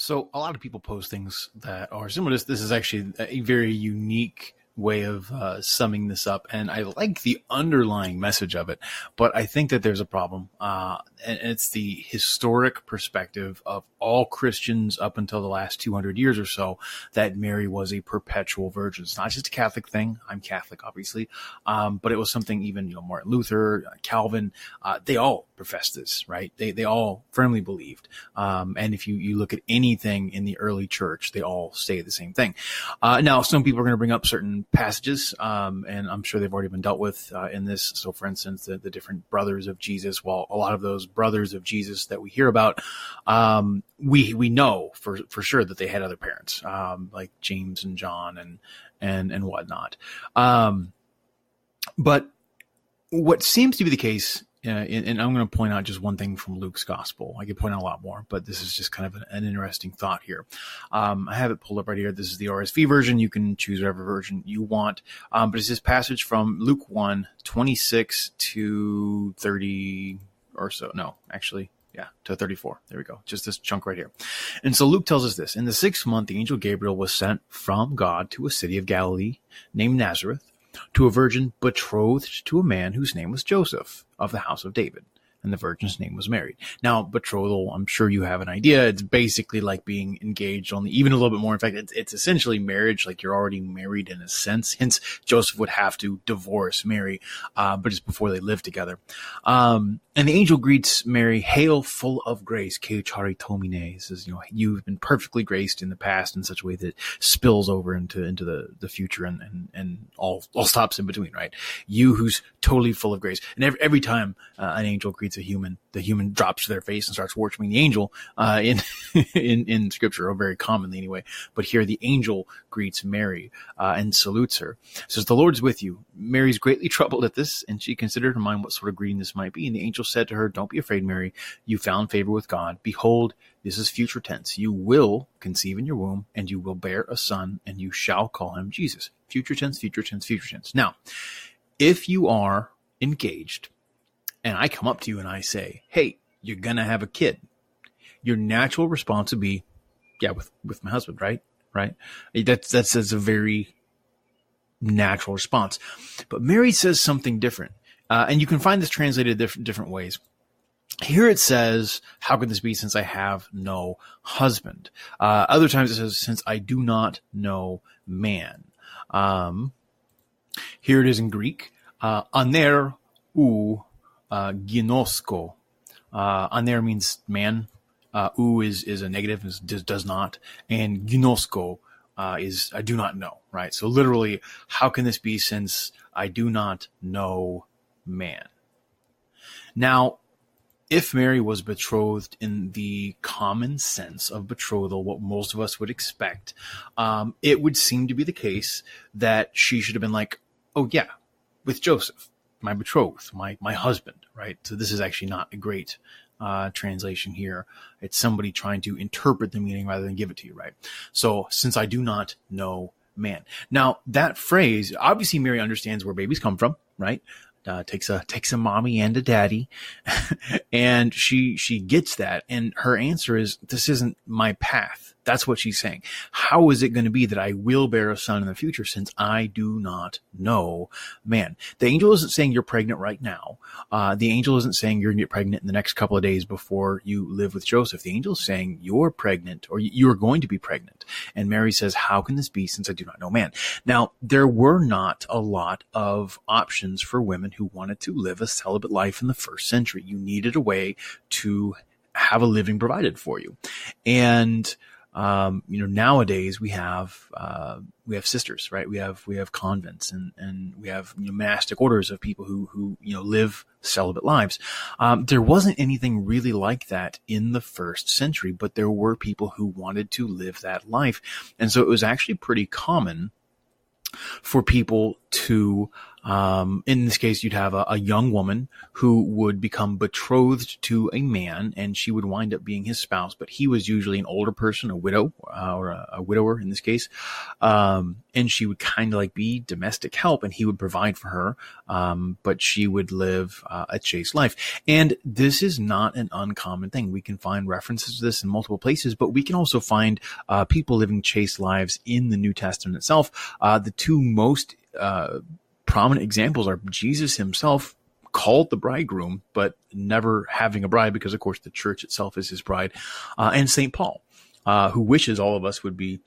So a lot of people post things that are similar. This, this is actually a very unique way of uh, summing this up, and I like the underlying message of it. But I think that there's a problem, uh, and it's the historic perspective of all Christians up until the last 200 years or so that Mary was a perpetual virgin. It's not just a Catholic thing. I'm Catholic, obviously, um, but it was something even you know Martin Luther, uh, Calvin, uh, they all professed this, right? They they all firmly believed. Um, and if you you look at anything in the early church, they all say the same thing. Uh, now, some people are going to bring up certain passages, um, and I'm sure they've already been dealt with uh, in this. So, for instance, the, the different brothers of Jesus. Well, a lot of those brothers of Jesus that we hear about, um, we we know for for sure that they had other parents, um, like James and John and and and whatnot. Um, but what seems to be the case and, and, I'm going to point out just one thing from Luke's gospel. I could point out a lot more, but this is just kind of an, an interesting thought here. Um, I have it pulled up right here. This is the RSV version. You can choose whatever version you want. Um, but it's this passage from Luke 1, 26 to 30 or so. No, actually, yeah, to 34. There we go. Just this chunk right here. And so Luke tells us this. In the sixth month, the angel Gabriel was sent from God to a city of Galilee named Nazareth to a virgin betrothed to a man whose name was Joseph of the house of David and the virgin's name was Mary. Now, betrothal, I'm sure you have an idea. It's basically like being engaged only, even a little bit more. In fact, it's, it's essentially marriage, like you're already married in a sense. Hence, Joseph would have to divorce Mary, uh, but it's before they live together. Um, and the angel greets Mary, hail full of grace, kecharitomene, says, you know, you've been perfectly graced in the past in such a way that spills over into, into the, the future and, and, and all, all stops in between, right? You who's totally full of grace. And every, every time uh, an angel greets a human, the human drops to their face and starts worshiping the angel uh, in in in scripture, or very commonly anyway. But here, the angel greets Mary uh, and salutes her. Says, "The Lord's with you." Mary's greatly troubled at this, and she considered in mind what sort of greeting this might be. And the angel said to her, "Don't be afraid, Mary. You found favor with God. Behold." This is future tense. You will conceive in your womb and you will bear a son and you shall call him Jesus. Future tense, future tense, future tense. Now, if you are engaged and I come up to you and I say, "Hey, you're gonna have a kid," your natural response would be, "Yeah, with with my husband, right? Right? That's that's, that's a very natural response." But Mary says something different, uh, and you can find this translated different different ways. Here it says, "How could this be since I have no husband?" Uh, other times it says, "Since I do not know man." Um, here it is in Greek, uh, "Aner u uh, ginosko. Uh, on there means man. Uh, u is, is a negative, is, does, does not. And ginosko, uh, is I do not know, right? So literally, how can this be since I do not know man? Now, if Mary was betrothed in the common sense of betrothal, what most of us would expect, um, it would seem to be the case that she should have been like, oh yeah, with Joseph my betrothed, my my husband, right? So this is actually not a great uh, translation here. It's somebody trying to interpret the meaning rather than give it to you, right? So since I do not know man, now that phrase, obviously Mary understands where babies come from, right? Uh, takes a takes a mommy and a daddy, and she she gets that, and her answer is, "This isn't my path. That's what she's saying. How is it going to be that I will bear a son in the future since I do not know man? The angel isn't saying you're pregnant right now. Uh, the angel isn't saying you're going to get pregnant in the next couple of days before you live with Joseph. The angel is saying you're pregnant or you are going to be pregnant. And Mary says, how can this be since I do not know man? Now, there were not a lot of options for women who wanted to live a celibate life in the first century. You needed a way to have a living provided for you. And um, you know, nowadays we have uh, we have sisters, right? We have we have convents and and we have you know, monastic orders of people who who you know live celibate lives. Um, there wasn't anything really like that in the first century, but there were people who wanted to live that life, and so it was actually pretty common for people to Um, in this case, you'd have a, a, young woman who would become betrothed to a man, and she would wind up being his spouse. But he was usually an older person, a widow uh, or a, a, widower in this case, um, and she would kind of like be domestic help, and he would provide for her. Um, but she would live uh, a chaste life, and this is not an uncommon thing. We can find references to this in multiple places, but we can also find uh, people living chaste lives in the New Testament itself. Uh, the two most uh, prominent examples are Jesus himself called the bridegroom, but never having a bride because, of course, the church itself is his bride, uh, and St. Paul, uh, who wishes all of us would be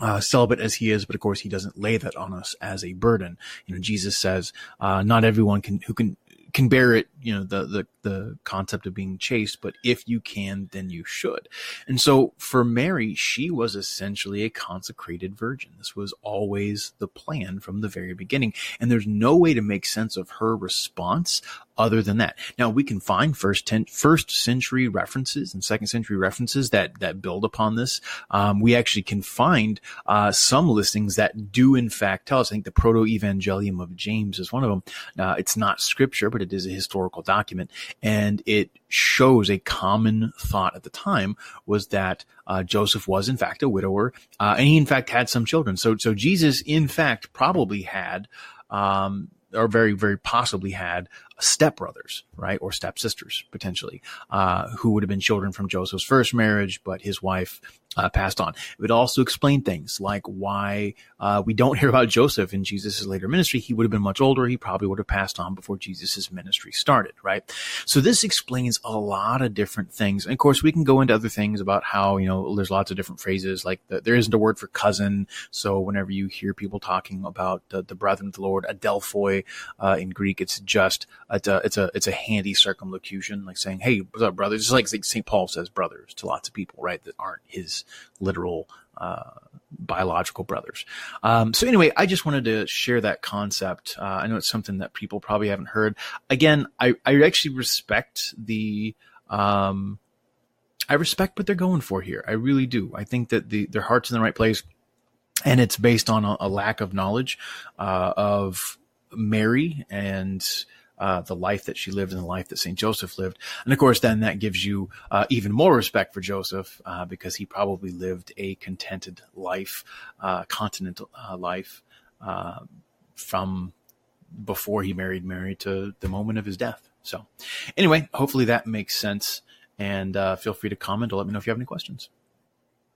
uh, celibate as he is, but of course he doesn't lay that on us as a burden. You know, Jesus says, uh, not everyone can who can can bear it, you know, the, the, the concept of being chaste, but if you can, then you should. And so for Mary, she was essentially a consecrated virgin. This was always the plan from the very beginning. And there's no way to make sense of her response other than that. Now we can find first ten, first century references and second century references that that build upon this. Um, we actually can find uh, some listings that do in fact tell us. I think the Proto Evangelium of James is one of them. Uh, it's not scripture, but it is a historical document, and it shows a common thought at the time was that uh, Joseph was in fact a widower, uh, and he in fact had some children. So so Jesus in fact probably had. Um, or very, very possibly had stepbrothers, right, or stepsisters potentially, uh, who would have been children from Joseph's first marriage, but his wife uh, passed on. It would also explain things like why uh, we don't hear about Joseph in Jesus' later ministry. He would have been much older. He probably would have passed on before Jesus' ministry started, right? So this explains a lot of different things. And of course, we can go into other things about how, you know, there's lots of different phrases like the, there isn't a word for cousin. So whenever you hear people talking about the, the brethren of the Lord, adelphoi uh, in Greek, it's just it's a it's a it's a handy circumlocution, like saying, "Hey, what's up, brothers?" Just like St. Paul says, "brothers" to lots of people, right? That aren't his literal uh, biological brothers. Um, so anyway, I just wanted to share that concept. Uh, I know it's something that people probably haven't heard. Again, I I actually respect the. Um, I respect what they're going for here. I really do. I think that the, their heart's in the right place, and it's based on a, a lack of knowledge uh, of Mary and uh, the life that she lived and the life that St. Joseph lived. And of course, then that gives you uh, even more respect for Joseph uh, because he probably lived a contented life, uh, continental uh, life uh, from before he married Mary to the moment of his death. So, anyway, hopefully that makes sense. And feel free to comment or let me know if you have any questions.